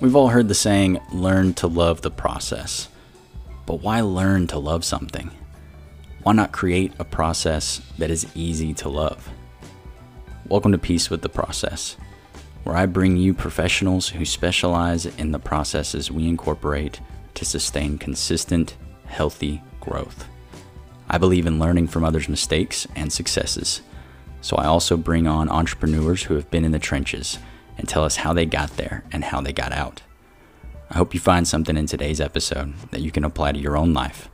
We've all heard the saying, learn to love the process. But why learn to love something? Why not create a process that is easy to love? Welcome to Peace with the Process, where I bring you professionals who specialize in the processes we incorporate to sustain consistent, healthy growth. I believe in learning from others' mistakes and successes, so I also bring on entrepreneurs who have been in the trenches and tell us how they got there and how they got out. I hope you find something in today's episode that you can apply to your own life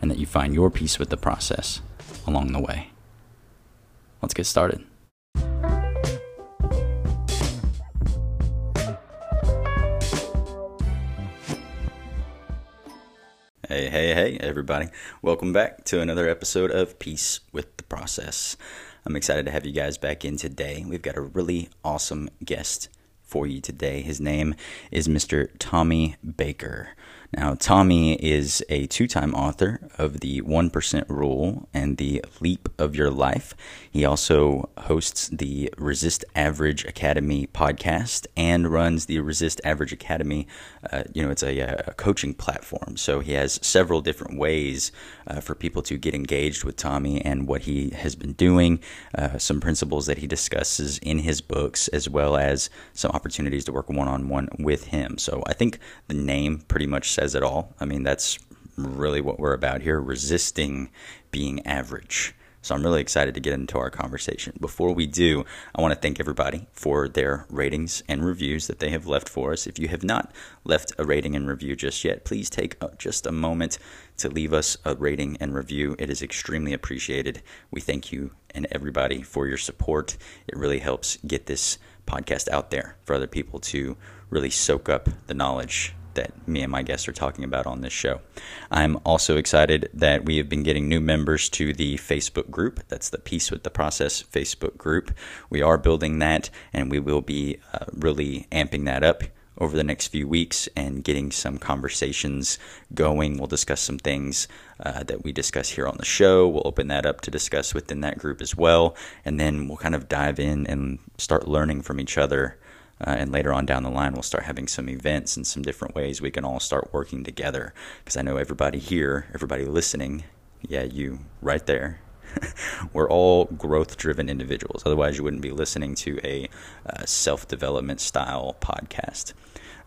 and that you find your peace with the process along the way. Let's get started. Hey, hey, hey, everybody. Welcome back to another episode of Peace with the Process. I'm excited to have you guys back in today. We've got a really awesome guest for you today. His name is Mr. Tommy Baker. Now, Tommy is a two time author of the 1% Rule and the Leap of Your Life. He also hosts the Resist Average Academy podcast and runs the Resist Average Academy. Uh, you know, it's a, a, coaching platform. So he has several different ways uh, for people to get engaged with Tommy and what he has been doing, uh, some principles that he discusses in his books, as well as some opportunities to work one on one with him. So I think the name pretty much says it all. I mean, that's really what we're about here resisting being average. So I'm really excited to get into our conversation. Before we do, I want to thank everybody for their ratings and reviews that they have left for us. If you have not left a rating and review just yet, please take uh, just a moment to leave us a rating and review. It is extremely appreciated. We thank you and everybody for your support. It really helps get this podcast out there for other people to really soak up the knowledge that me and my guests are talking about on this show. I'm also excited that we have been getting new members to the Facebook group. That's the Peace with the Process Facebook group. We are building that and we will be uh, really amping that up over the next few weeks and getting some conversations going. We'll discuss some things uh, that we discuss here on the show. We'll open that up to discuss within that group as well. And then we'll kind of dive in and start learning from each other uh, and later on down the line, we'll start having some events and some different ways we can all start working together. Because I know everybody here, everybody listening, yeah, you right there, we're all growth driven individuals. Otherwise, you wouldn't be listening to a uh, self development style podcast.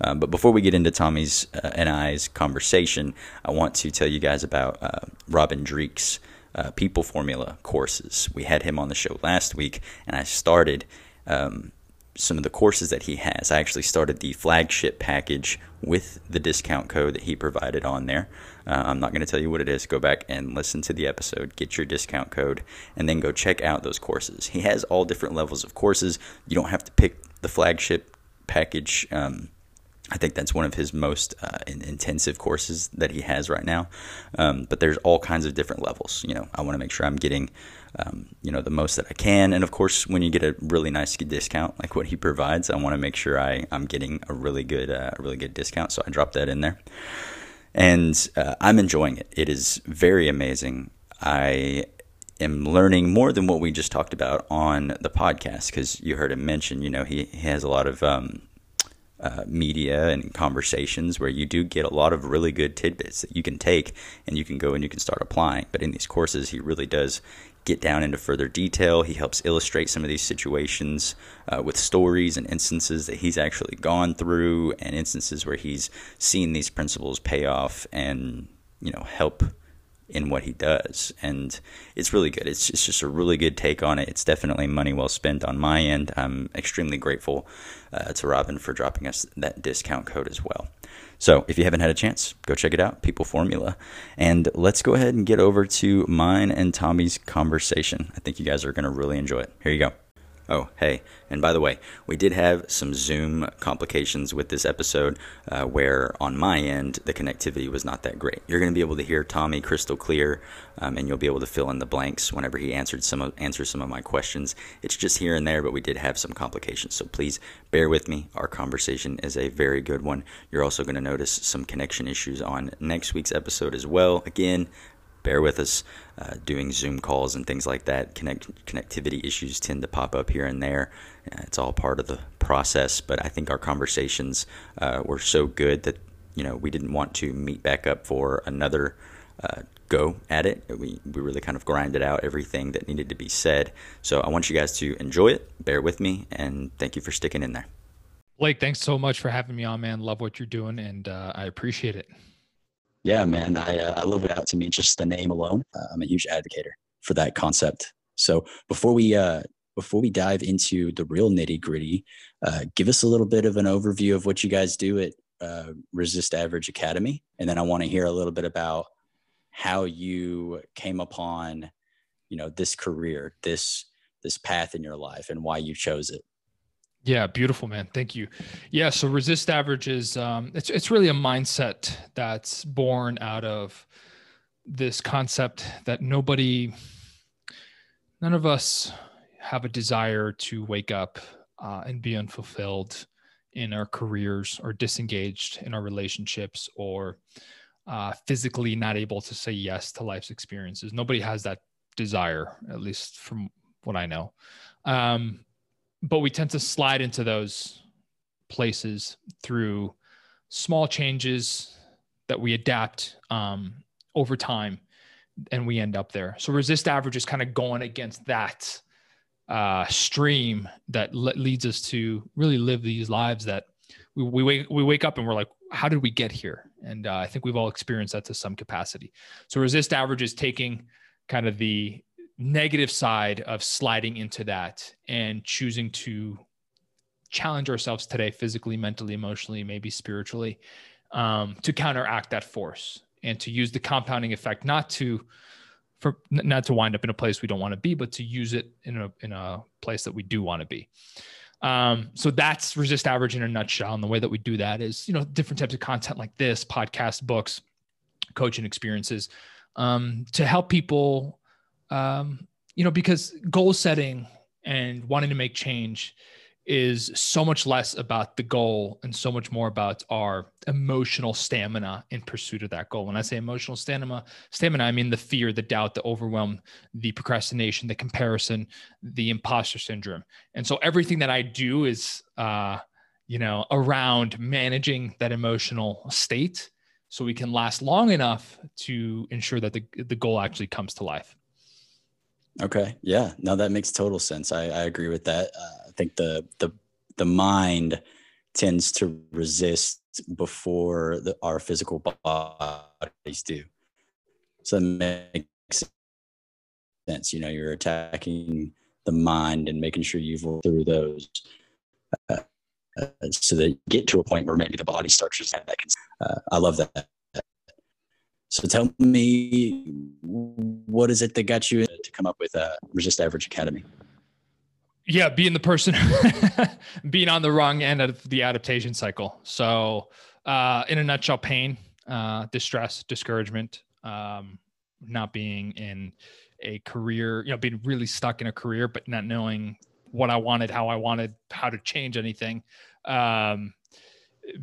Uh, but before we get into Tommy's uh, and I's conversation, I want to tell you guys about uh, Robin Dreeke's uh, People Formula courses. We had him on the show last week, and I started um, some of the courses that he has. I actually started the flagship package with the discount code that he provided on there. Uh, I'm not going to tell you what it is. Go back and listen to the episode, get your discount code, and then go check out those courses. He has all different levels of courses. You don't have to pick the flagship package. Um, I think that's one of his most uh, intensive courses that he has right now. Um, but there's all kinds of different levels. You know, I want to make sure I'm getting, um, you know, the most that I can. And of course, when you get a really nice discount like what he provides, I want to make sure I I'm getting a really good uh, really good discount. So I dropped that in there, and uh, I'm enjoying it. It is very amazing. I am learning more than what we just talked about on the podcast because you heard him mention. You know, he, he has a lot of um, uh, media and conversations where you do get a lot of really good tidbits that you can take and you can go and you can start applying. But in these courses, he really does get down into further detail. He helps illustrate some of these situations uh, with stories and instances that he's actually gone through and instances where he's seen these principles pay off and you know help in what he does. And it's really good. It's, it's just a really good take on it. It's definitely money well spent on my end. I'm extremely grateful uh, to Robin for dropping us that discount code as well. So if you haven't had a chance, go check it out, People Formula. And let's go ahead and get over to mine and Tommy's conversation. I think you guys are going to really enjoy it. Here you go. Oh, hey, and by the way, we did have some Zoom complications with this episode uh, where on my end the connectivity was not that great. You're going to be able to hear Tommy crystal clear, um, and you'll be able to fill in the blanks whenever he answered some of, answers some of my questions. It's just here and there, but we did have some complications, so please bear with me. Our conversation is a very good one. You're also going to notice some connection issues on next week's episode as well. Again, bear with us. Uh, doing Zoom calls and things like that, connect, connectivity issues tend to pop up here and there. Uh, it's all part of the process, but I think our conversations uh, were so good that you know we didn't want to meet back up for another uh, go at it. We, we really kind of grinded out everything that needed to be said. So I want you guys to enjoy it, bear with me, and thank you for sticking in there. Blake, thanks so much for having me on, man. Love what you're doing, and uh, I appreciate it. Yeah, man, I, uh, I love it out to me. Just the name alone, uh, I'm a huge advocate for that concept. So before we uh, before we dive into the real nitty gritty, uh, give us a little bit of an overview of what you guys do at uh, Resist Average Academy, and then I want to hear a little bit about how you came upon, you know, this career, this this path in your life, and why you chose it. Yeah, beautiful, man. Thank you. Yeah, so resist average is um, it's it's really a mindset that's born out of this concept that nobody, none of us have a desire to wake up uh, and be unfulfilled in our careers or disengaged in our relationships or uh, physically not able to say yes to life's experiences. Nobody has that desire, at least from what I know. Um, but we tend to slide into those places through small changes that we adapt um, over time and we end up there. So resist average is kind of going against that uh, stream that le- leads us to really live these lives that we, we, wake, we wake up and we're like how did we get here? And uh, i think we've all experienced that to some capacity. So resist average is taking kind of the negative side of sliding into that and choosing to challenge ourselves today physically mentally emotionally maybe spiritually um, to counteract that force and to use the compounding effect not to for not to wind up in a place we don't want to be but to use it in a in a place that we do want to be. Um, so that's resist average in a nutshell. And the way that we do that is you know different types of content like this podcast books coaching experiences um, to help people um, you know, because goal setting and wanting to make change is so much less about the goal and so much more about our emotional stamina in pursuit of that goal. When I say emotional stamina, stamina, I mean the fear, the doubt, the overwhelm, the procrastination, the comparison, the imposter syndrome. And so everything that I do is, uh, you know, around managing that emotional state so we can last long enough to ensure that the, the goal actually comes to life. Okay. Yeah. No, that makes total sense. I, I agree with that. Uh, I think the the the mind tends to resist before the, our physical bodies do. So that makes sense. You know, you're attacking the mind and making sure you've worked through those. Uh, uh, so that you get to a point where maybe the body starts to that. Uh, I love that. So tell me, what is it that got you come up with uh, Resist Average Academy? Yeah, being the person, being on the wrong end of the adaptation cycle. So, uh, in a nutshell, pain, uh, distress, discouragement, um, not being in a career, you know, being really stuck in a career, but not knowing what I wanted, how I wanted, how to change anything. Um,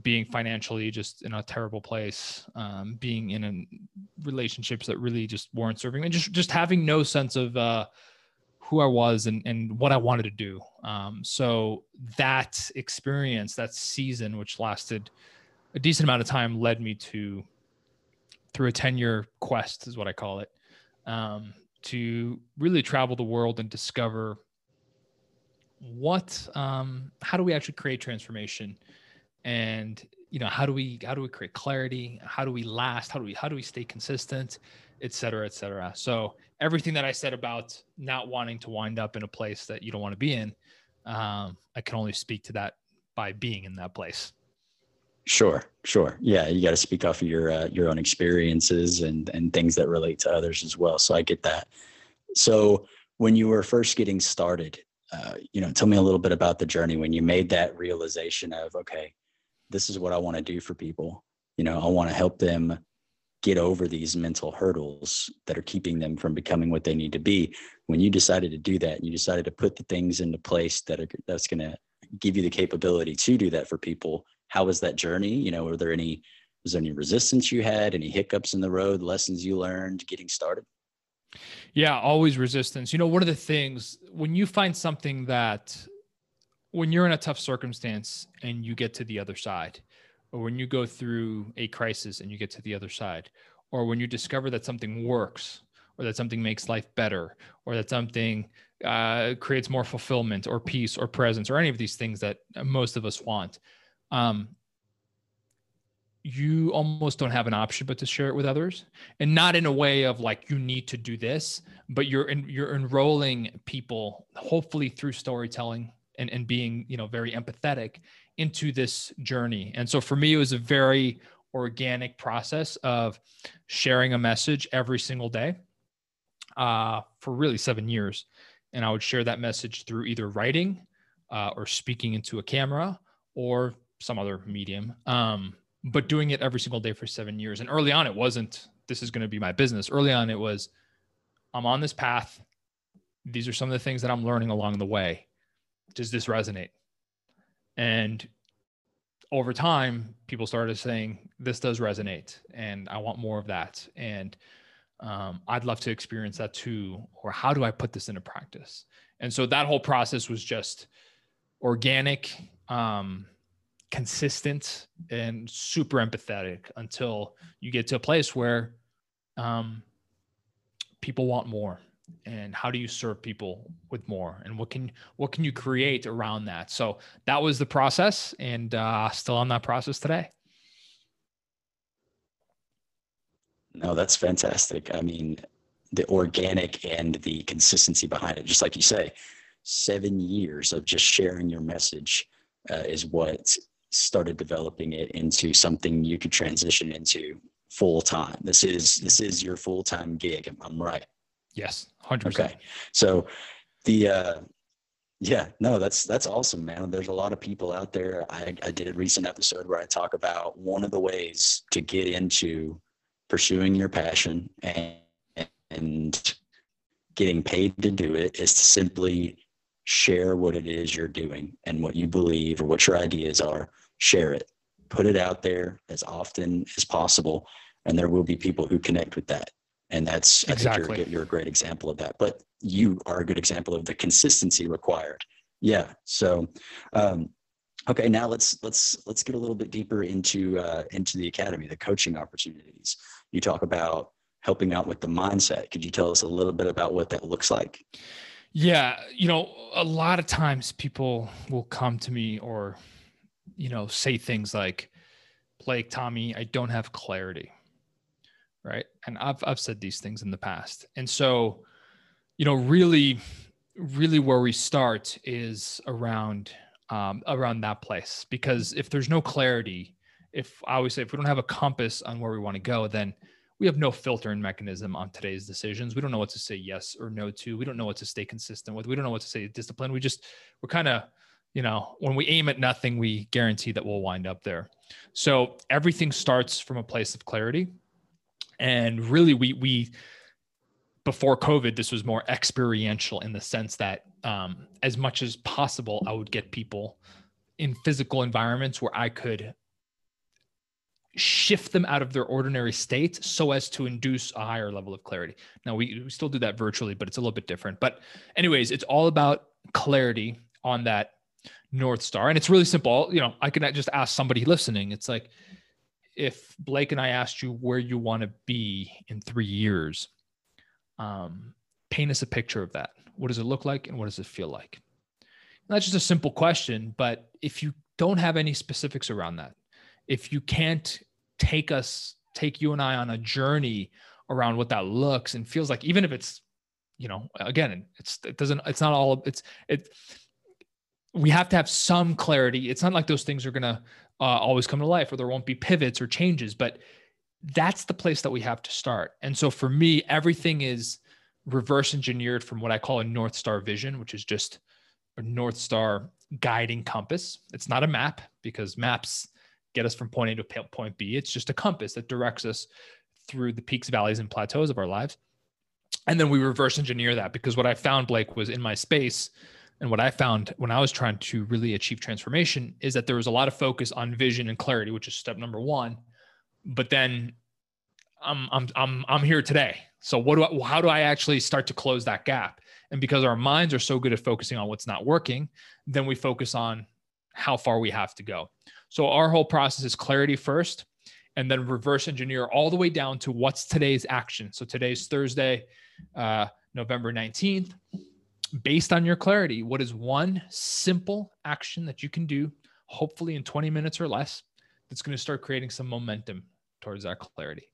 being financially just in a terrible place, um, being in a, relationships that really just weren't serving, and just just having no sense of uh, who I was and and what I wanted to do. Um, so that experience, that season, which lasted a decent amount of time, led me to through a ten year quest, is what I call it, um, to really travel the world and discover what um, how do we actually create transformation and you know how do we how do we create clarity? How do we last? How do we how do we stay consistent? Et cetera et cetera. So everything that i said about not wanting to wind up in a place that you don't want to be in um, i can only speak to that by being in that place. Sure sure. Yeah you got to speak off of your uh, your own experiences and and things that relate to others as well. So i get that. So when you were first getting started uh, you know tell me a little bit about the journey when you made that realization of okay this is what I want to do for people. You know, I want to help them get over these mental hurdles that are keeping them from becoming what they need to be. When you decided to do that, you decided to put the things into place that are that's going to give you the capability to do that for people. How was that journey? You know, were there any Was there any resistance you had? Any hiccups in the road? Lessons you learned getting started? Yeah, always resistance. You know, one of the things when you find something that when you're in a tough circumstance and you get to the other side, or when you go through a crisis and you get to the other side, or when you discover that something works, or that something makes life better, or that something uh, creates more fulfillment, or peace, or presence, or any of these things that most of us want. Um, you almost don't have an option but to share it with others and not in a way of like you need to do this but you're in, you're enrolling people hopefully through storytelling and, and being you know very empathetic into this journey and so for me it was a very organic process of sharing a message every single day uh, for really seven years and i would share that message through either writing uh, or speaking into a camera or some other medium um, but doing it every single day for seven years. And early on, it wasn't, this is going to be my business. Early on, it was, I'm on this path. These are some of the things that I'm learning along the way. Does this resonate? And over time, people started saying, this does resonate and I want more of that. And um, I'd love to experience that too. Or how do I put this into practice? And so that whole process was just organic. Um, consistent and super empathetic until you get to a place where um, people want more and how do you serve people with more and what can what can you create around that so that was the process and uh, still on that process today no that's fantastic i mean the organic and the consistency behind it just like you say seven years of just sharing your message uh, is what started developing it into something you could transition into full time. This is this is your full time gig. I'm right. Yes, hundred percent. Okay, so the uh, yeah, no, that's that's awesome, man. There's a lot of people out there. I, I did a recent episode where I talk about one of the ways to get into pursuing your passion and and getting paid to do it is to simply share what it is you're doing and what you believe or what your ideas are share it put it out there as often as possible and there will be people who connect with that and that's exactly. i think you're, you're a great example of that. But you are a good example of the consistency required. Yeah so um, okay now let's let's let's get a little bit deeper into uh, into the academy the coaching opportunities. You talk about helping out with the mindset. Could you tell us a little bit about what that looks like? Yeah, you know, a lot of times people will come to me or, you know, say things like, Blake, Tommy, I don't have clarity. Right. And I've, I've said these things in the past. And so, you know, really, really where we start is around, um, around that place, because if there's no clarity, if I always say, if we don't have a compass on where we want to go, then we have no filtering mechanism on today's decisions. We don't know what to say yes or no to. We don't know what to stay consistent with. We don't know what to say discipline. We just we're kind of, you know, when we aim at nothing, we guarantee that we'll wind up there. So everything starts from a place of clarity. And really we we before COVID, this was more experiential in the sense that um, as much as possible, I would get people in physical environments where I could shift them out of their ordinary state so as to induce a higher level of clarity. Now we, we still do that virtually, but it's a little bit different. But anyways, it's all about clarity on that North Star. And it's really simple. You know, I can just ask somebody listening. It's like if Blake and I asked you where you want to be in three years, um, paint us a picture of that. What does it look like and what does it feel like? That's just a simple question, but if you don't have any specifics around that, if you can't take us, take you and I on a journey around what that looks and feels like, even if it's, you know, again, it's, it doesn't, it's not all, it's, it, we have to have some clarity. It's not like those things are going to uh, always come to life or there won't be pivots or changes, but that's the place that we have to start. And so for me, everything is reverse engineered from what I call a North Star vision, which is just a North Star guiding compass. It's not a map because maps get us from point A to point B. It's just a compass that directs us through the peaks, valleys, and plateaus of our lives. And then we reverse engineer that because what I found, Blake, was in my space. And what I found when I was trying to really achieve transformation is that there was a lot of focus on vision and clarity, which is step number one. but then I'm I'm I'm I'm here today. So what do I, how do I actually start to close that gap? And because our minds are so good at focusing on what's not working, then we focus on how far we have to go. So our whole process is clarity first and then reverse engineer all the way down to what's today's action. So today's Thursday, uh, November 19th. Based on your clarity, what is one simple action that you can do, hopefully in 20 minutes or less, that's going to start creating some momentum towards that clarity?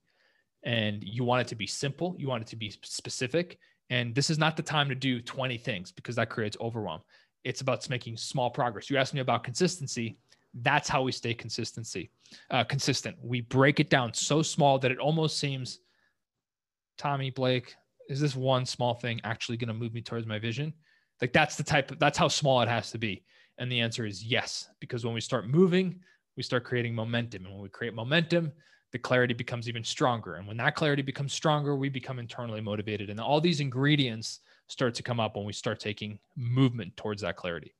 And you want it to be simple, you want it to be specific. And this is not the time to do 20 things because that creates overwhelm. It's about making small progress. You asked me about consistency. That's how we stay consistency uh, consistent. We break it down so small that it almost seems, Tommy Blake, is this one small thing actually going to move me towards my vision? Like that's the type of that's how small it has to be. And the answer is yes, because when we start moving, we start creating momentum. And when we create momentum, the clarity becomes even stronger. And when that clarity becomes stronger, we become internally motivated. And all these ingredients start to come up when we start taking movement towards that clarity.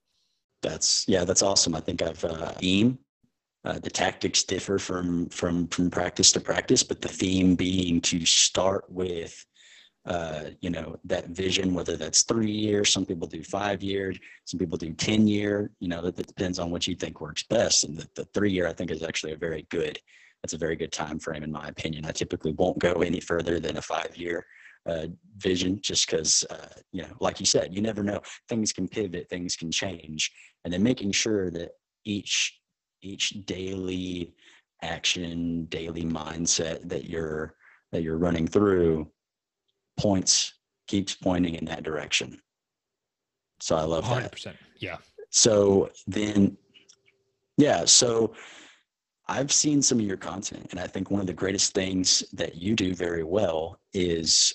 That's yeah, that's awesome. I think I've uh, theme. Uh, the tactics differ from from from practice to practice, but the theme being to start with uh, you know that vision whether that's three years some people do five years some people do 10 year you know that, that depends on what you think works best. And the, the three year i think is actually a very good that's a very good time frame in my opinion. I typically won't go any further than a five year uh, vision just because uh, you know like you said you never know. Things can pivot things can change. And then making sure that each each daily action daily mindset that you're that you're running through points keeps pointing in that direction so i love 100%. that yeah so then yeah so i've seen some of your content and i think one of the greatest things that you do very well is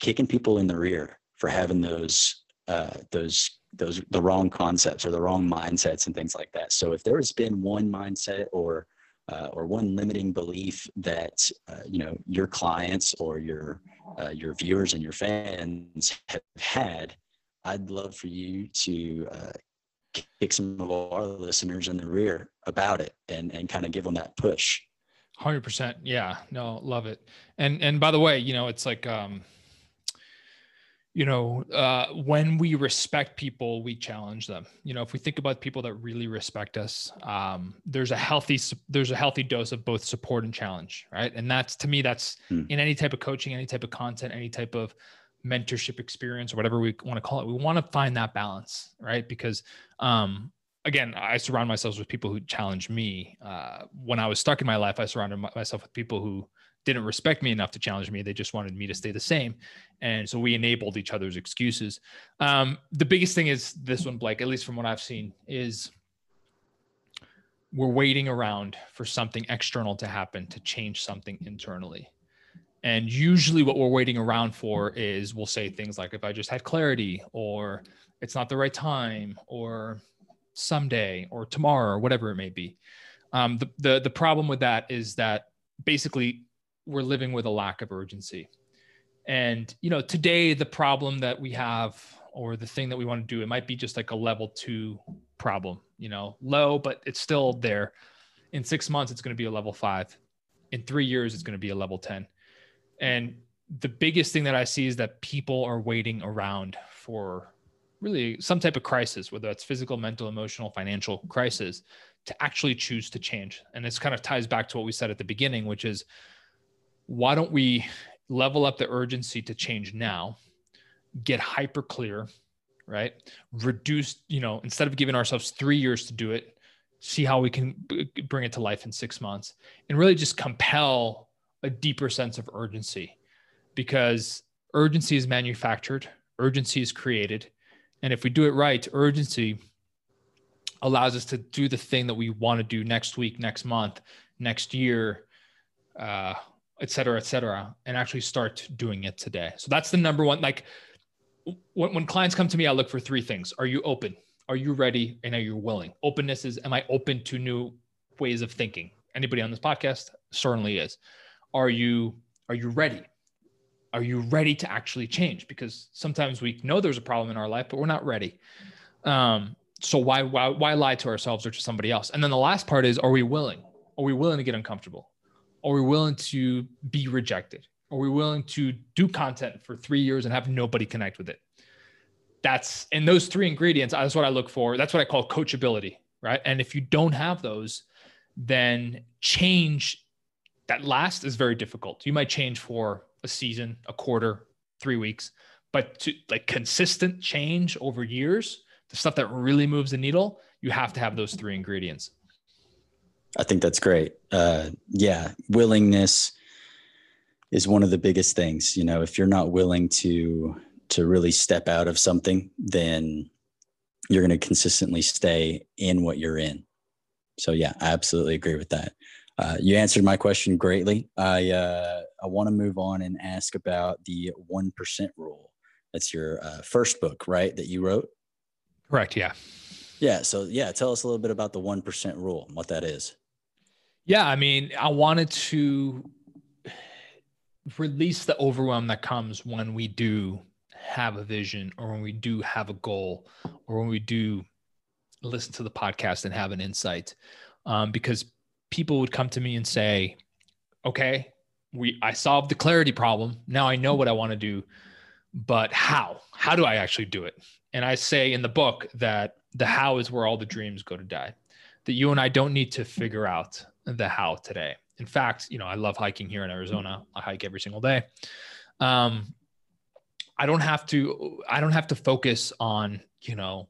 kicking people in the rear for having those uh, those those the wrong concepts or the wrong mindsets and things like that. So if there has been one mindset or uh, or one limiting belief that uh, you know your clients or your uh, your viewers and your fans have had, I'd love for you to uh, kick some of our listeners in the rear about it and and kind of give them that push. Hundred percent, yeah, no, love it. And and by the way, you know, it's like um, you know, uh, when we respect people, we challenge them. You know, if we think about people that really respect us, um, there's a healthy there's a healthy dose of both support and challenge, right? And that's to me, that's hmm. in any type of coaching, any type of content, any type of mentorship experience or whatever we want to call it. We want to find that balance, right? Because um, again, I surround myself with people who challenge me. Uh, when I was stuck in my life, I surrounded myself with people who didn't respect me enough to challenge me. They just wanted me to stay the same. And so we enabled each other's excuses. Um, the biggest thing is this one, Blake, at least from what I've seen, is we're waiting around for something external to happen to change something internally. And usually, what we're waiting around for is we'll say things like, if I just had clarity, or it's not the right time, or someday, or tomorrow, or whatever it may be. Um, the, the, the problem with that is that basically we're living with a lack of urgency. And you know, today the problem that we have or the thing that we want to do, it might be just like a level 2 problem, you know, low but it's still there. In 6 months it's going to be a level 5. In 3 years it's going to be a level 10. And the biggest thing that I see is that people are waiting around for really some type of crisis, whether it's physical, mental, emotional, financial crisis, to actually choose to change. And this kind of ties back to what we said at the beginning, which is why don't we level up the urgency to change now, get hyper clear, right? Reduce, you know, instead of giving ourselves three years to do it, see how we can b- bring it to life in six months and really just compel a deeper sense of urgency because urgency is manufactured, urgency is created. And if we do it right, urgency allows us to do the thing that we want to do next week, next month, next year, uh, et cetera, et cetera, and actually start doing it today. So that's the number one. Like when, when clients come to me, I look for three things. Are you open? Are you ready? And are you willing? Openness is, am I open to new ways of thinking? Anybody on this podcast certainly is. Are you, are you ready? Are you ready to actually change? Because sometimes we know there's a problem in our life, but we're not ready. Um, so why, why, why lie to ourselves or to somebody else? And then the last part is, are we willing? Are we willing to get uncomfortable? Are we willing to be rejected? Are we willing to do content for three years and have nobody connect with it? That's in those three ingredients. That's what I look for. That's what I call coachability, right? And if you don't have those, then change that last is very difficult. You might change for a season, a quarter, three weeks, but to like consistent change over years, the stuff that really moves the needle, you have to have those three ingredients. I think that's great. Uh, yeah, willingness is one of the biggest things. You know, if you're not willing to to really step out of something, then you're going to consistently stay in what you're in. So yeah, I absolutely agree with that. Uh, you answered my question greatly. I uh, I want to move on and ask about the one percent rule. That's your uh, first book, right? That you wrote. Correct. Yeah. Yeah. So yeah, tell us a little bit about the one percent rule and what that is. Yeah, I mean, I wanted to release the overwhelm that comes when we do have a vision or when we do have a goal or when we do listen to the podcast and have an insight. Um, because people would come to me and say okay we i solved the clarity problem. Now i know what i want to do but how? How do i actually do it? And i say in the book that the how is where all the dreams go to die that you and i don't need to figure out the how today. In fact, you know, I love hiking here in Arizona. I hike every single day. Um, I don't have to. I don't have to focus on you know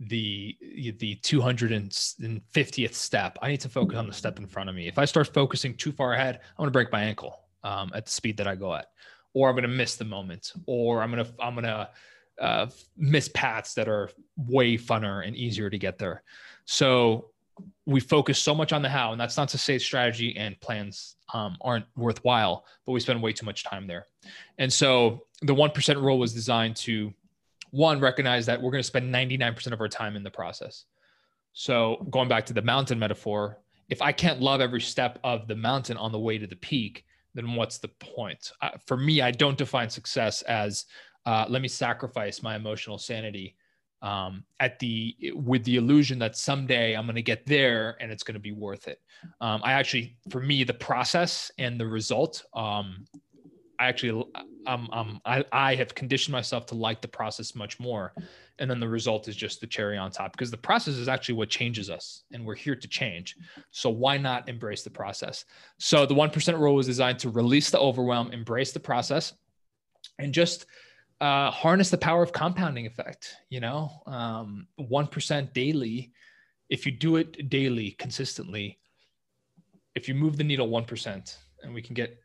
the the 250th step. I need to focus on the step in front of me. If I start focusing too far ahead, I'm going to break my ankle um, at the speed that I go at, or I'm going to miss the moment, or I'm going to I'm going to uh, miss paths that are way funner and easier to get there. So we focus so much on the how, and that's not to say strategy and plans um, aren't worthwhile, but we spend way too much time there. And so the 1% rule was designed to one, recognize that we're going to spend 99% of our time in the process. So going back to the mountain metaphor, if I can't love every step of the mountain on the way to the peak, then what's the point? Uh, for me, I don't define success as uh, let me sacrifice my emotional sanity um, at the with the illusion that someday I'm going to get there and it's going to be worth it. Um, I actually, for me, the process and the result, um, I actually, um, um, I, I have conditioned myself to like the process much more, and then the result is just the cherry on top because the process is actually what changes us, and we're here to change. So why not embrace the process? So the one percent rule was designed to release the overwhelm, embrace the process, and just uh, harness the power of compounding effect. You know, um, one daily. If you do it daily, consistently, if you move the needle one percent, and we can get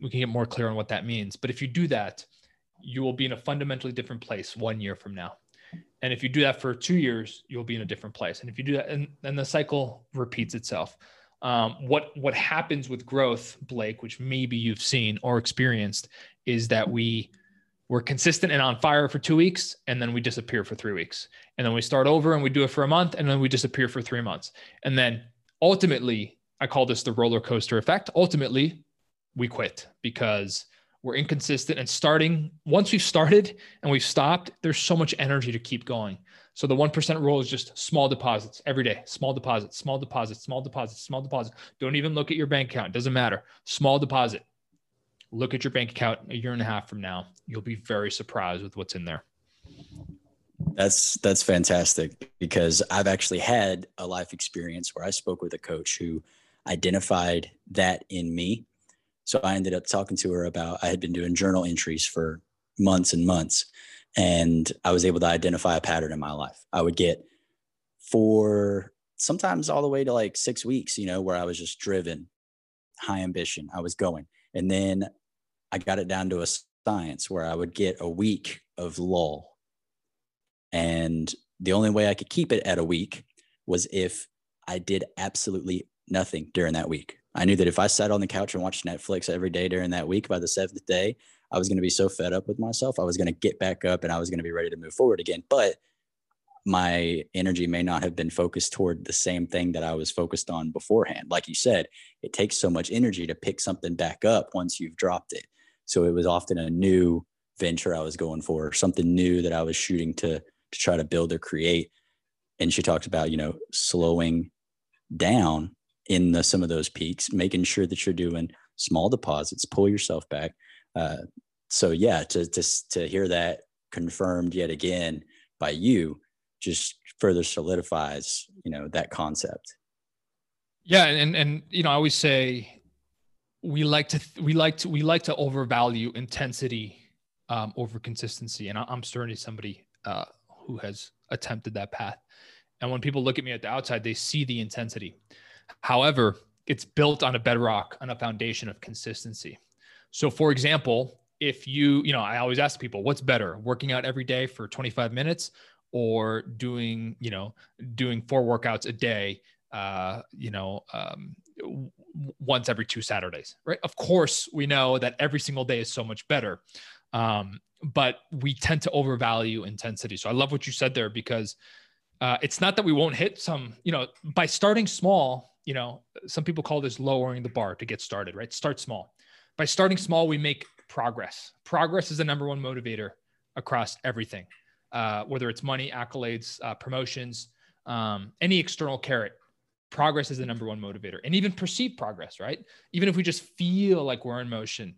we can get more clear on what that means. But if you do that, you will be in a fundamentally different place one year from now. And if you do that for two years, you'll be in a different place. And if you do that, and, and the cycle repeats itself. Um, what what happens with growth, Blake, which maybe you've seen or experienced, is that we we're consistent and on fire for two weeks and then we disappear for three weeks. And then we start over and we do it for a month and then we disappear for three months. And then ultimately i call this the roller coaster effect. Ultimately we quit because we're inconsistent and starting once we've started and we've stopped there's so much energy to keep going. So the 1% rule is just small deposits every day. Small deposits small deposits small deposits small deposits. Don't even look at your bank account. Doesn't matter. Small deposit look at your bank account a year and a half from now. You'll be very surprised with what's in there. That's that's fantastic because I've actually had a life experience where I spoke with a coach who identified that in me. So I ended up talking to her about I had been doing journal entries for months and months and I was able to identify a pattern in my life. I would get for sometimes all the way to like 6 weeks, you know, where I was just driven, high ambition, I was going. And then I got it down to a science where I would get a week of lull. And the only way I could keep it at a week was if I did absolutely nothing during that week. I knew that if I sat on the couch and watched Netflix every day during that week, by the seventh day, I was going to be so fed up with myself. I was going to get back up and I was going to be ready to move forward again. But my energy may not have been focused toward the same thing that I was focused on beforehand. Like you said, it takes so much energy to pick something back up once you've dropped it. So it was often a new venture I was going for, something new that I was shooting to to try to build or create. And she talks about, you know, slowing down in the some of those peaks, making sure that you're doing small deposits, pull yourself back. Uh, so yeah, to to to hear that confirmed yet again by you just further solidifies you know that concept. Yeah, and and you know I always say we like to we like to we like to overvalue intensity um, over consistency, and I'm certainly somebody uh, who has attempted that path. And when people look at me at the outside, they see the intensity. However, it's built on a bedrock, on a foundation of consistency. So, for example, if you, you know, I always ask people, what's better, working out every day for 25 minutes or doing, you know, doing four workouts a day, uh, you know, um, once every two Saturdays, right? Of course, we know that every single day is so much better. Um, but we tend to overvalue intensity. So I love what you said there because uh, it's not that we won't hit some, you know, by starting small, you know, some people call this lowering the bar to get started, right? Start small. By starting small, we make progress. Progress is the number one motivator across everything, uh, whether it's money, accolades, uh, promotions, um, any external carrot. Progress is the number one motivator, and even perceived progress, right? Even if we just feel like we're in motion,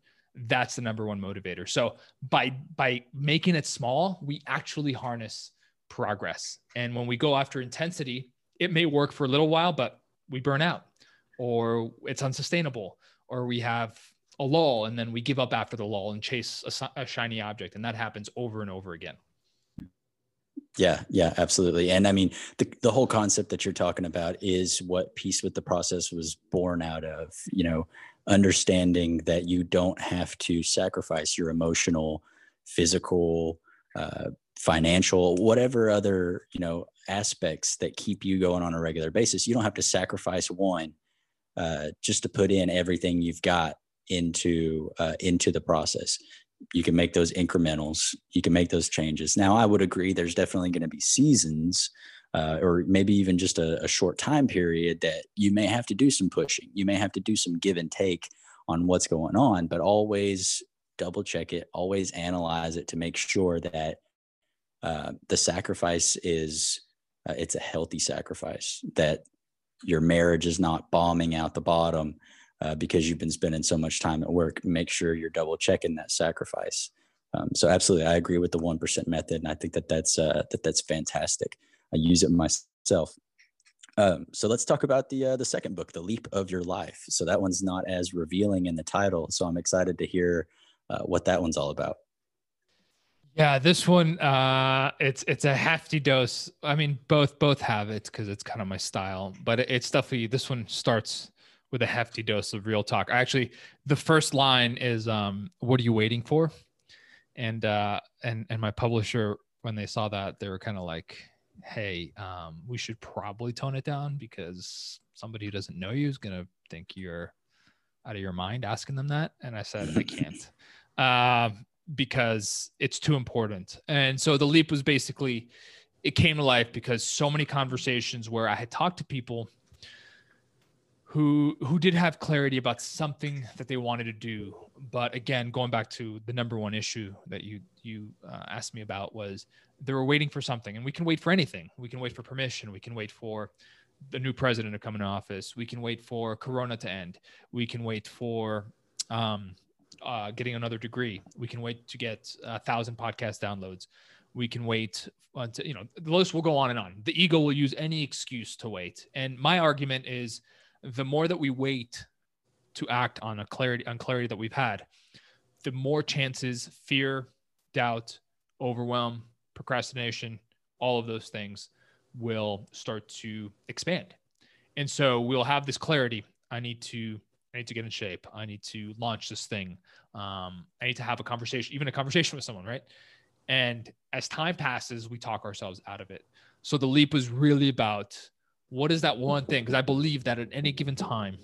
that's the number one motivator. So by by making it small, we actually harness progress. And when we go after intensity, it may work for a little while, but we burn out or it's unsustainable or we have a lull and then we give up after the lull and chase a, a shiny object and that happens over and over again yeah yeah absolutely and i mean the, the whole concept that you're talking about is what peace with the process was born out of you know understanding that you don't have to sacrifice your emotional physical uh, financial whatever other you know aspects that keep you going on a regular basis. You don't have to sacrifice one uh, just to put in everything you've got into uh, into the process you can make those incrementals you can make those changes. Now i would agree there's definitely going to be seasons uh, or maybe even just a, a, short time period that you may have to do some pushing you may have to do some give and take on what's going on but always double check it always analyze it to make sure that uh, the sacrifice is uh, it's a healthy sacrifice that your marriage is not bombing out the bottom uh, because you've been spending so much time at work. Make sure you're double checking that sacrifice. Um, so absolutely, I agree with the one percent method, and I think that that's uh, that that's fantastic. I use it myself. Um, so let's talk about the uh, the second book, "The Leap of Your Life." So that one's not as revealing in the title, so I'm excited to hear uh, what that one's all about. Yeah, this one uh it's it's a hefty dose. I mean, both both have it because it's kind of my style, but it's definitely this one starts with a hefty dose of real talk. Actually, the first line is um, "What are you waiting for?" And uh, and and my publisher, when they saw that, they were kind of like, "Hey, um, we should probably tone it down because somebody who doesn't know you is gonna think you're out of your mind asking them that." And I said, "I can't." Uh, because it's too important. And so the leap was basically it came to life because so many conversations where I had talked to people who who did have clarity about something that they wanted to do. But again going back to the number one issue that you you uh, asked me about was they were waiting for something and we can wait for anything. We can wait for permission. We can wait for the new president to come in office. We can wait for corona to end. We can wait for um, uh, getting another degree. We can wait to get a thousand podcast downloads. We can wait until you know the list will go on and on. The ego will use any excuse to wait. And my argument is the more that we wait to act on a clarity on clarity that we've had, the more chances fear, doubt, overwhelm, procrastination, all of those things will start to expand. And so we'll have this clarity. I need to I need to get in shape. I need to launch this thing. Um, I need to have a conversation, even a conversation with someone, right? And as time passes, we talk ourselves out of it. So the leap was really about what is that one thing? Because I believe that at any given time,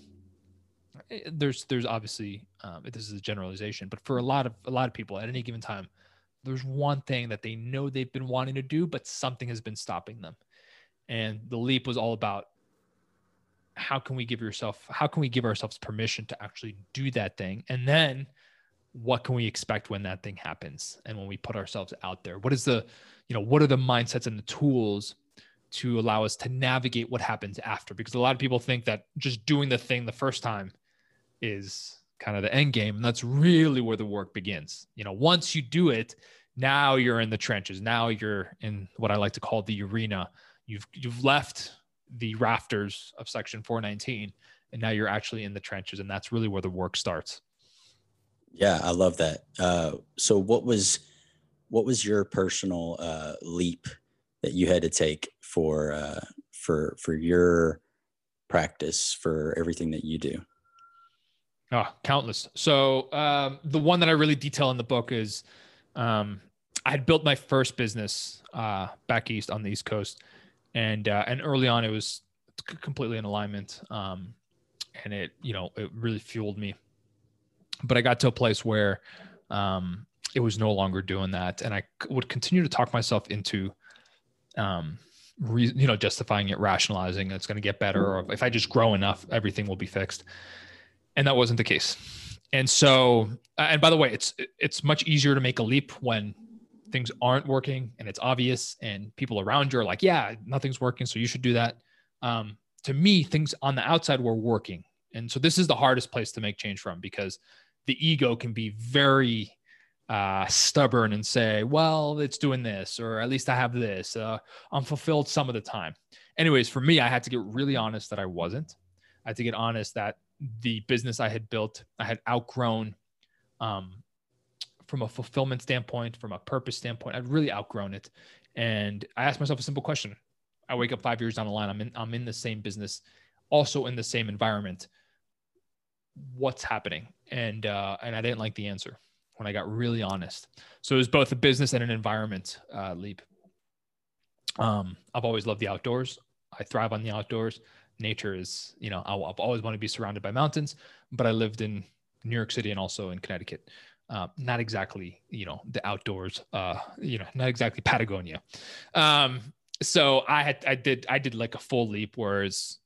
eh, there's there's obviously um, this is a generalization, but for a lot of a lot of people at any given time, there's one thing that they know they've been wanting to do, but something has been stopping them. And the leap was all about how can we give yourself how can we give ourselves permission to actually do that thing and then what can we expect when that thing happens and when we put ourselves out there what is the you know what are the mindsets and the tools to allow us to navigate what happens after because a lot of people think that just doing the thing the first time is kind of the end game and that's really where the work begins. You know once you do it now you're in the trenches. Now you're in what i like to call the arena. You've you've left the rafters of section 419 and now you're actually in the trenches and that's really where the work starts. Yeah i love that. Uh, so what was what was your personal uh, leap that you had to take for uh, for for your practice for everything that you do? Oh, countless. So um, the one that I really detail in the book is um, I had built my first business uh, back east on the East Coast, and uh, and early on it was completely in alignment, um, and it you know it really fueled me. But I got to a place where um, it was no longer doing that, and I would continue to talk myself into um, re, you know, justifying it, rationalizing it's going to get better, or if I just grow enough, everything will be fixed. And that wasn't the case. And so, and by the way, it's it's much easier to make a leap when things aren't working and it's obvious, and people around you are like, "Yeah, nothing's working, so you should do that." Um, to me, things on the outside were working, and so this is the hardest place to make change from because the ego can be very uh, stubborn and say, well, it's doing this, or at least I have this. Uh, I'm fulfilled some of the time. Anyways, for me, I had to get really honest that I wasn't. I had to get honest that the business I had built, I had outgrown um, from a fulfillment standpoint, from a purpose standpoint. I'd really outgrown it. And I asked myself a simple question. I wake up five years down the line. I'm in, I'm in the same business, also in the same environment. What's happening? And uh, and I didn't like the answer when I got really honest. So it was both a business and an environment uh, leap. Um, I've always loved the outdoors. I thrive on the outdoors. Nature is, you know, I've always wanted to be surrounded by mountains, but I lived in New York City and also in Connecticut. Uh, not exactly, you know, the outdoors, uh, you know, not exactly Patagonia. Um, so I had, I did, I did like a full leap, whereas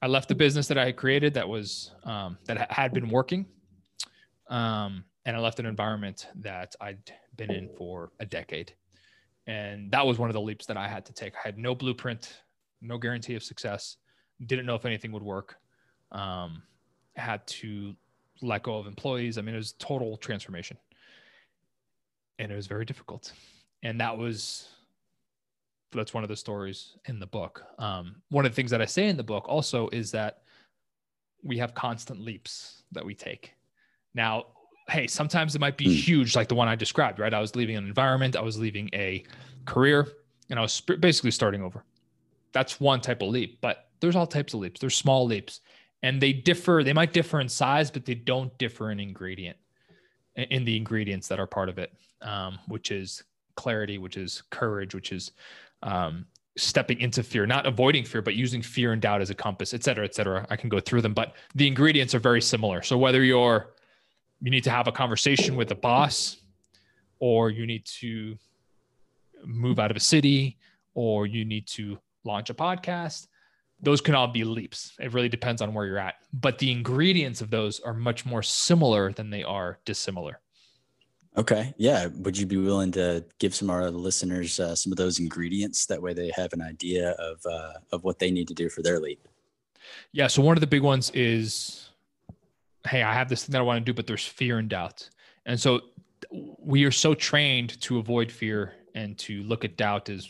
I left the business that I had created that was, um, that had been working. Um, and I left an environment that I'd been in for a decade. And that was one of the leaps that I had to take. I had no blueprint, no guarantee of success, didn't know if anything would work. Um, had to let go of employees. I mean, it was total transformation. And it was very difficult. And that was that's one of the stories in the book. Um, one of the things that I say in the book also is that we have constant leaps that we take. Now, hey, sometimes it might be mm. huge, like the one I described, right? I was leaving an environment, I was leaving a career, and I was basically starting over. That's one type of leap, but there's all types of leaps. There's small leaps, and they differ. They might differ in size, but they don't differ in ingredient, in the ingredients that are part of it, um, which is clarity, which is courage, which is um, stepping into fear, not avoiding fear, but using fear and doubt as a compass, et cetera, et cetera. I can go through them, but the ingredients are very similar. So whether you're you need to have a conversation with a boss or you need to move out of a city or you need to launch a podcast. Those can all be leaps. It really depends on where you're at. But the ingredients of those are much more similar than they are dissimilar. Okay. Yeah. Would you be willing to give some of our listeners uh, some of those ingredients? That way they have an idea of uh, of what they need to do for their leap. Yeah. So one of the big ones is hey, I have this thing that I want to do, but there's fear and doubt. And so we are so trained to avoid fear and to look at doubt as,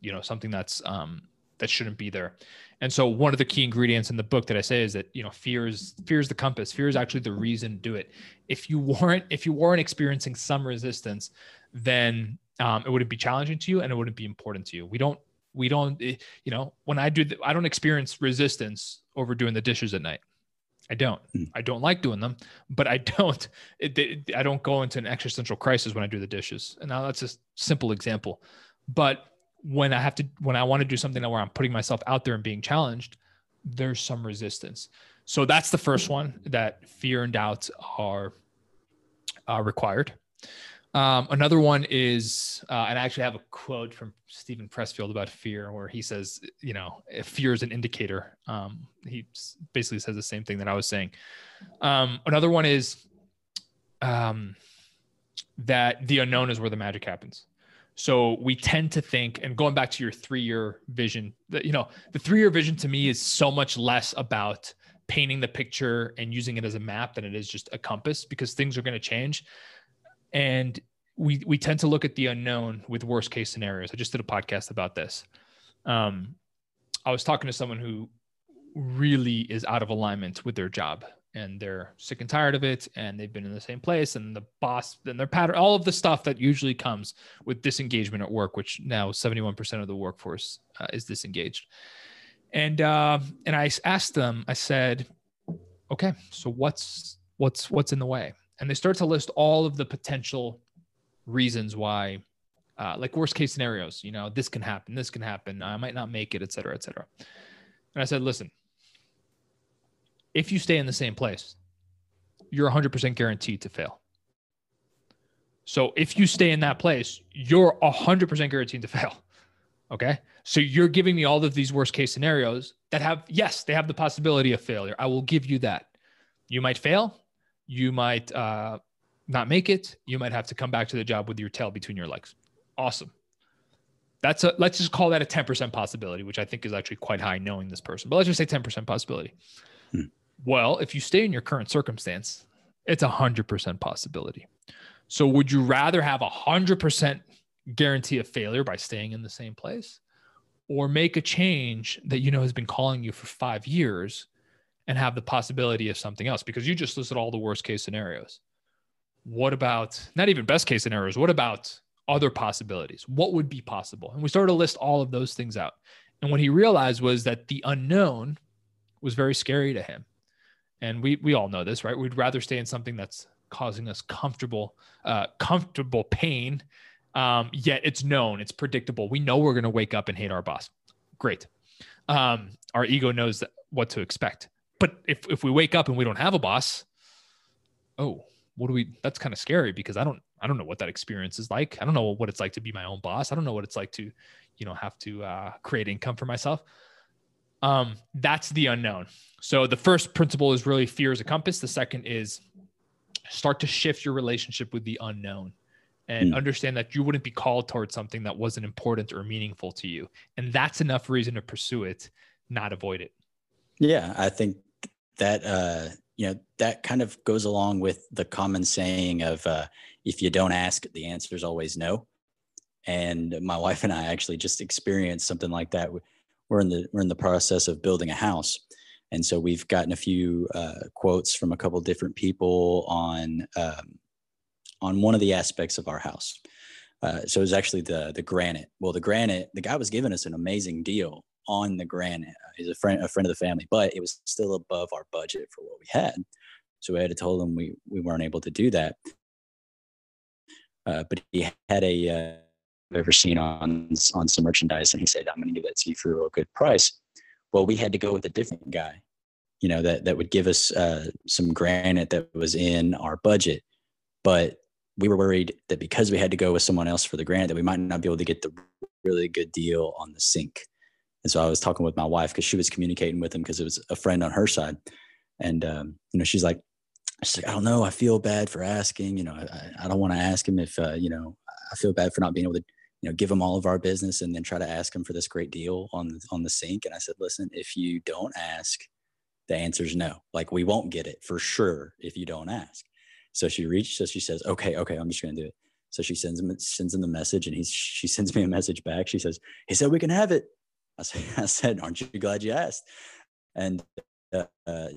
you know, something that's um, that shouldn't be there. And so one of the key ingredients in the book that I say is that you know fear is fear is the compass. Fear is actually the reason to do it. If you weren't if you weren't experiencing some resistance, then um, it wouldn't be challenging to you and it wouldn't be important to you. We don't we don't eh, you know when I do the, I don't experience resistance over doing the dishes at night. I don't. Mm. I don't like doing them, but I don't. It, it, I don't go into an existential crisis when I do the dishes. And now that's a simple example. But when I have to, when I want to do something where I'm putting myself out there and being challenged, there's some resistance. So that's the first one that fear and doubt are uh, required. Um, another one is, uh, and I actually have a quote from Steven Pressfield about fear, where he says, you know, fear is an indicator. Um, he basically says the same thing that I was saying. Um, another one is um, that the unknown is where the magic happens. So we tend to think, and going back to your three-year vision, that you know, the three-year vision to me is so much less about painting the picture and using it as a map than it is just a compass because things are going to change. And we we tend to look at the unknown with worst case scenarios. I just did a podcast about this. Um, I was talking to someone who really is out of alignment with their job and they're sick and tired of it and they've been in the same place and the boss and their pattern all of the stuff that usually comes with disengagement at work which now 71% of the workforce uh, is disengaged and uh, and i asked them i said okay so what's what's what's in the way and they start to list all of the potential reasons why uh, like worst case scenarios you know this can happen this can happen i might not make it et cetera et cetera and i said listen if you stay in the same place, you're 100% guaranteed to fail. So if you stay in that place, you're 100% guaranteed to fail. Okay. So you're giving me all of these worst case scenarios that have, yes, they have the possibility of failure. I will give you that. You might fail. You might uh, not make it. You might have to come back to the job with your tail between your legs. Awesome. That's a, let's just call that a 10% possibility, which I think is actually quite high knowing this person, but let's just say 10% possibility. Hmm. Well, if you stay in your current circumstance, it's a hundred percent possibility. So would you rather have a hundred percent guarantee of failure by staying in the same place or make a change that you know has been calling you for five years and have the possibility of something else because you just listed all the worst case scenarios. What about not even best case scenarios? What about other possibilities? What would be possible? And we started to list all of those things out. And what he realized was that the unknown was very scary to him and we we all know this, right? We'd rather stay in something that's causing us comfortable, uh, comfortable pain. Um, yet it's known, it's predictable. We know we're going to wake up and hate our boss. Great. Um, our ego knows what to expect. But if if we wake up and we don't have a boss, oh, what do we? That's kind of scary because I don't I don't know what that experience is like. I don't know what it's like to be my own boss. I don't know what it's like to, you know, have to uh, create income for myself. Um, that's the unknown. So the first principle is really fear as a compass. The second is start to shift your relationship with the unknown and mm. understand that you wouldn't be called towards something that wasn't important or meaningful to you. And that's enough reason to pursue it, not avoid it. Yeah, I think that uh, you know that kind of goes along with the common saying of uh, if you don't ask, the answer is always no. And my wife and I actually just experienced something like that. We're in the we're in the process of building a house. And so we've gotten a few uh, quotes from a couple different people on um, on one of the aspects of our house. Uh, so it was actually the the granite. Well the granite the guy was giving us an amazing deal on the granite he's a friend a friend of the family but it was still above our budget for what we had so we had to tell him we we weren't able to do that uh, but he had a uh, ever seen on on some merchandise, and he said, "I'm going to give that to you for a good price." Well, we had to go with a different guy, you know, that that would give us uh, some granite that was in our budget, but we were worried that because we had to go with someone else for the granite, that we might not be able to get the really good deal on the sink. And so I was talking with my wife because she was communicating with him because it was a friend on her side, and um, you know, she's like, she's like, I don't know, I feel bad for asking. You know, I, I don't want to ask him if uh, you know, I feel bad for not being able to you know give him all of our business and then try to ask him for this great deal on on the sink. And i said listen if you don't ask the answer is no. Like we won't get it for sure if you don't ask. So she reached so she says okay okay i'm just gonna do it. So she sends him sends him the message and he's she sends me a message back. She says he said we can have it i said, aren't you glad you asked and uh, uh,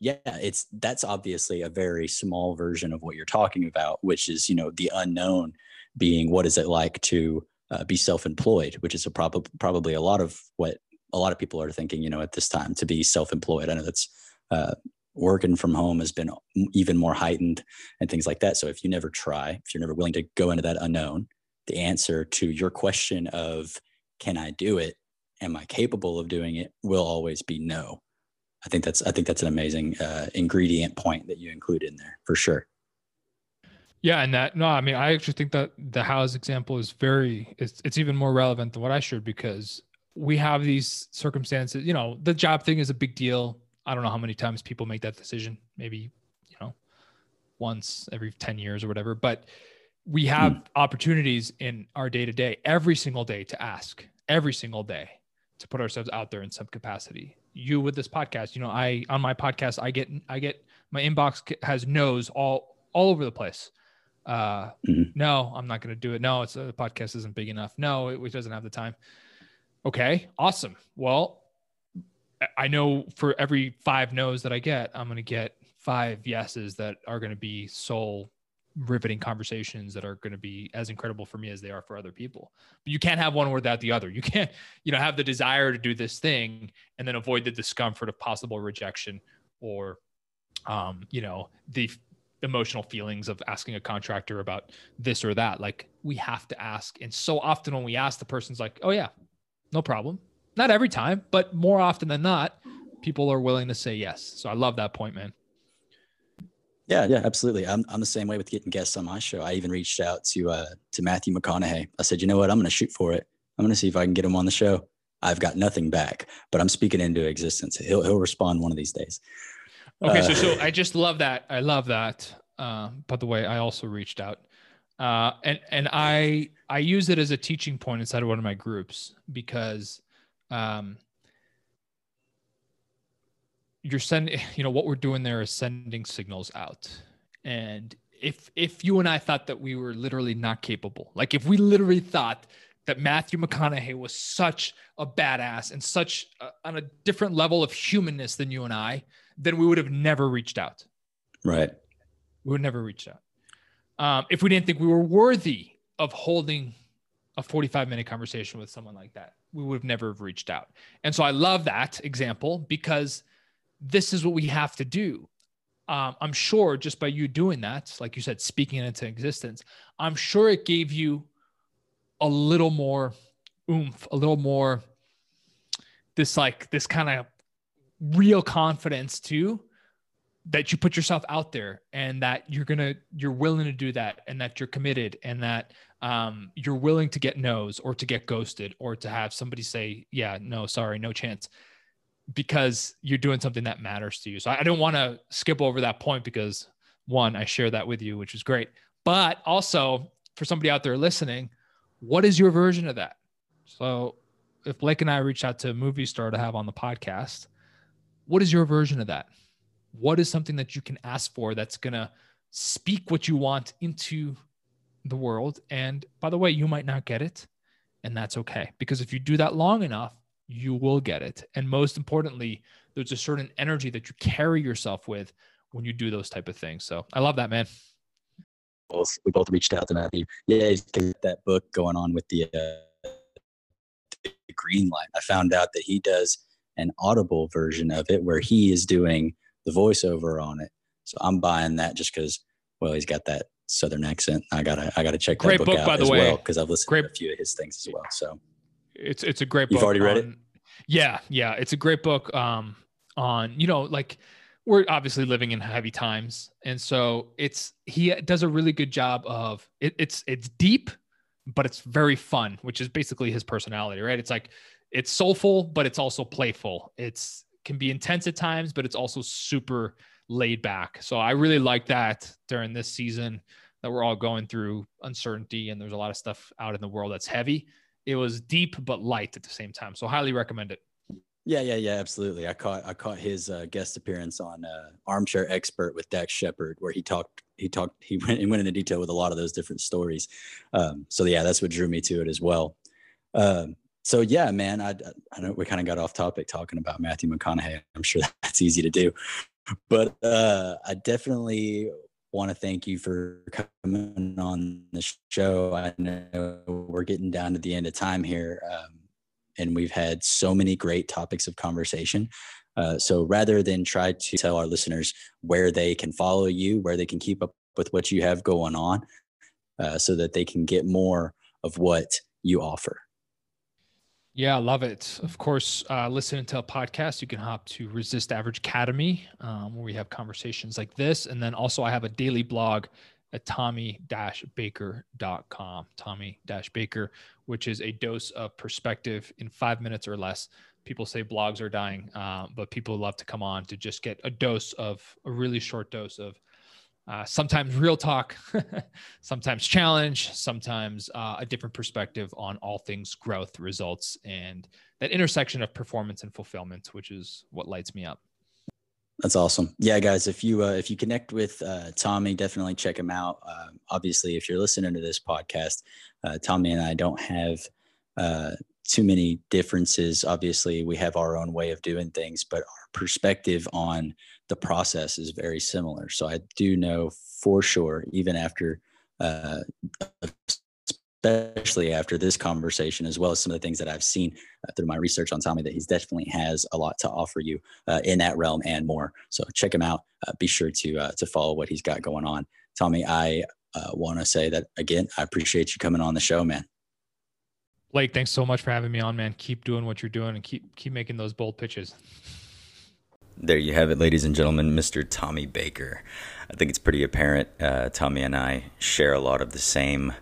yeah it's that's obviously a very small version of what you're talking about which is you know the unknown being what is it like to uh, be self-employed, which is a prob- probably a lot of what a lot of people are thinking, you know, at this time to be self-employed. I know that's uh, working from home has been even more heightened and things like that. So if you never try, if you're never willing to go into that unknown, the answer to your question of can I do it? Am I capable of doing it? Will always be no. I think that's I think that's an amazing uh, ingredient point that you include in there for sure. Yeah, and that no, I mean, I actually think that the house example is very it's it's even more relevant than what I shared because we have these circumstances. You know, the job thing is a big deal. I don't know how many times people make that decision. Maybe you know, once every ten years or whatever. But we have mm. opportunities in our day to day, every single day to ask, every single day to put ourselves out there in some capacity. You with this podcast, you know, I on my podcast, I get I get my inbox has no's all all over the place. Uh, mm-hmm. No, I'm not going to do it. No, it's uh, the podcast isn't big enough. No, it, it doesn't have the time. Okay, awesome. Well, I know for every five no's that I get, I'm going to get five yeses that are going to be soul riveting conversations that are going to be as incredible for me as they are for other people. But you can't have one without the other. You can't, you know, have the desire to do this thing and then avoid the discomfort of possible rejection or, um, you know, the emotional feelings of asking a contractor about this or that. Like we have to ask. And so often when we ask, the person's like, oh, yeah, no problem. Not every time, but more often than not, people are willing to say yes. So I love that point, man. Yeah, yeah, absolutely. I'm I'm the same way with getting guests on my show. I even reached out to uh to Matthew McConaughey. I said, you know what, I'm gonna shoot for it. I'm gonna see if I can get him on the show. I've got nothing back, but I'm speaking into existence. He'll he'll respond one of these days. Okay, uh, so so I just love that. I love that. Uh, by the way, I also reached out, uh, and and I I use it as a teaching point inside of one of my groups because um, you're sending you know what we're doing there is sending signals out. And if if you and i thought that we were literally not capable like if we literally thought that matthew mcconaughey was such a badass and such a, on a different level of humanness than you and i then we would have never reached out. Right. We would never reach out. Um, if we didn't think we were worthy of holding a 45 minute conversation with someone like that we would have never have reached out. And so i love that example because this is what we have to do. Um, I'm sure just by you doing that, like you said, speaking into existence, I'm sure it gave you a little more oomph, a little more this like this kind of real confidence too that you put yourself out there and that you're gonna you're willing to do that and that you're committed and that um, you're willing to get no's or to get ghosted or to have somebody say yeah no sorry no chance because you're doing something that matters to you. So I, don't want to skip over that point because one, I share that with you, which is great. But also for somebody out there listening, what is your version of that? So if Blake and I reach out to a movie star to have on the podcast, what is your version of that? What is something that you can ask for that's going to speak what you want into the world? And by the way, you might not get it, and that's okay. Because if you do that long enough, you will get it. And most importantly, there's a certain energy that you carry yourself with when you do those type of things. So I love that, man. Both we both reached out to Matthew. Yeah, he's got that book going on with the, uh, the green light. I found out that he does an audible version of it where he is doing the voiceover on it. So I'm buying that just because, well, he's got that southern accent. I gotta, I gotta check Great that book, book out by the as way. well because I've listened Great. to a few of his things as well. So it's it's a great. Book. You've already read it. Yeah, yeah, it's a great book. Um, on you know like we're obviously living in heavy times, and so it's he does a really good job of it, it's it's deep, but it's very fun, which is basically his personality, right? It's like it's soulful, but it's also playful. It's can be intense at times, but it's also super laid back. So I really like that during this season that we're all going through uncertainty and there's a lot of stuff out in the world that's heavy it was deep but light at the same time. So highly recommend it. Yeah, yeah, yeah, absolutely. I caught I caught his uh, guest appearance on uh, Armchair Expert with Dax Shepard, where he talked he talked he went, he went into detail with a lot of those different stories. Um, so yeah, that's what drew me to it as well. Um, so yeah, man, I I know we kind of got off topic talking about Matthew McConaughey. I'm sure that's easy to do, but uh, I definitely want to thank you for coming on the show. I know we're getting down to the end of time here, um, and we've had so many great topics of conversation. Uh, so rather than try to tell our listeners where they can follow you, where they can keep up with what you have going on, uh, so that they can get more of what you offer. Yeah, love it. Of course, uh, listening to a podcast, you can hop to Resist Average Academy, um, where we have conversations like this. And then also, I have a daily blog at tommy-baker.com, tommy-baker, which is a dose of perspective in five minutes or less. People say blogs are dying, uh, but people love to come on to just get a dose of a really short dose of uh, sometimes real talk, sometimes challenge, sometimes uh, a different perspective on all things growth, results, and that intersection of performance and fulfillment, which is what lights me up. That's awesome. Yeah, guys, if you uh, if you connect with uh, Tommy, definitely check him out. Uh, obviously, if you're listening to this podcast, uh, Tommy and I don't have uh, too many differences. Obviously, we have our own way of doing things, but our perspective on the process is very similar. So I do know for sure, even after, uh, especially after this conversation, as well as some of the things that I've seen uh, through my research on Tommy, that he's definitely has a lot to offer you uh, in that realm and more. So check him out. Uh, be sure to uh, to follow what he's got going on. Tommy, I want to say that again. I appreciate you coming on the show, man. Blake, thanks so much for having me on, man. Keep doing what you're doing and keep keep making those bold pitches. There you have it, ladies and gentlemen, Mr. Tommy Baker. I think it's pretty apparent uh, Tommy and I share a lot of the same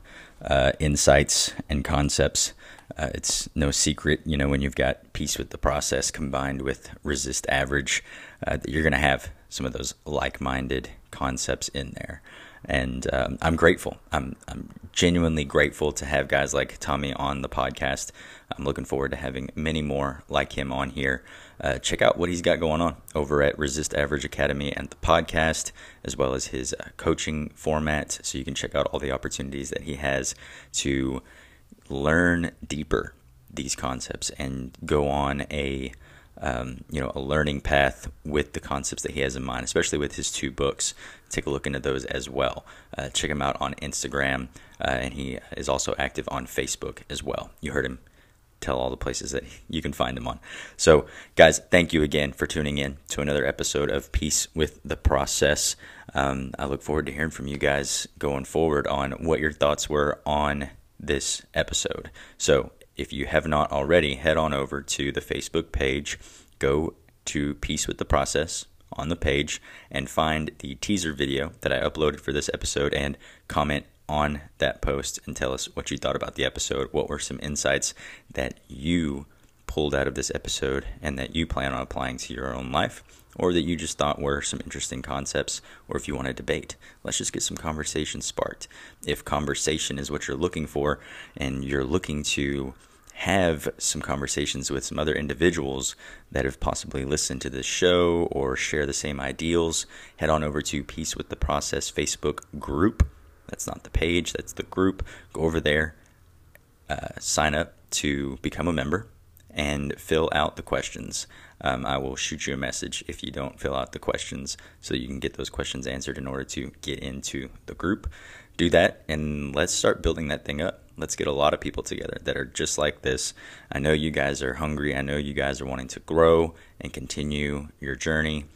uh, insights and concepts. Uh, it's no secret, you know, when you've got peace with the process combined with resist average, uh, that you're going to have some of those like minded concepts in there and um, I'm grateful. I'm I'm genuinely grateful to have guys like Tommy on the podcast. I'm looking forward to having many more like him on here. Uh, check out what he's got going on over at Resist Average Academy and the podcast, as well as his uh, coaching format. So you can check out all the opportunities that he has to learn deeper these concepts and go on a um, you know, a learning path with the concepts that he has in mind, especially with his two books. Take a look into those as well. Uh, check him out on Instagram, uh, and he is also active on Facebook as well. You heard him tell all the places that you can find them on. So, guys, thank you again for tuning in to another episode of Peace with the Process. Um, I look forward to hearing from you guys going forward on what your thoughts were on this episode. So, if you have not already, head on over to the Facebook page, go to Peace with the Process on the page, and find the teaser video that I uploaded for this episode and comment on that post and tell us what you thought about the episode. What were some insights that you pulled out of this episode and that you plan on applying to your own life? Or that you just thought were some interesting concepts, or if you want to debate, let's just get some conversation sparked. If conversation is what you're looking for, and you're looking to have some conversations with some other individuals that have possibly listened to this show or share the same ideals, head on over to Peace with the Process Facebook group. That's not the page, that's the group. Go over there, uh, sign up to become a member, and fill out the questions. Um, I will shoot you a message if you don't fill out the questions so you can get those questions answered in order to get into the group. Do that, and let's start building that thing up Let's get a lot of people together that are just like this. I know you guys are hungry. I know you guys are wanting to grow and continue your journey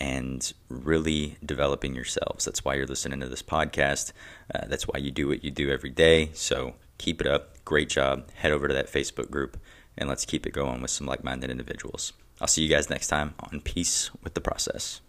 and really developing yourselves. That's why you're listening to this podcast. Uh, that's why you do what you do every day. So keep it up. Great job. Head over to that Facebook group and let's keep it going with some like minded individuals. I'll see you guys next time on Peace with the Process.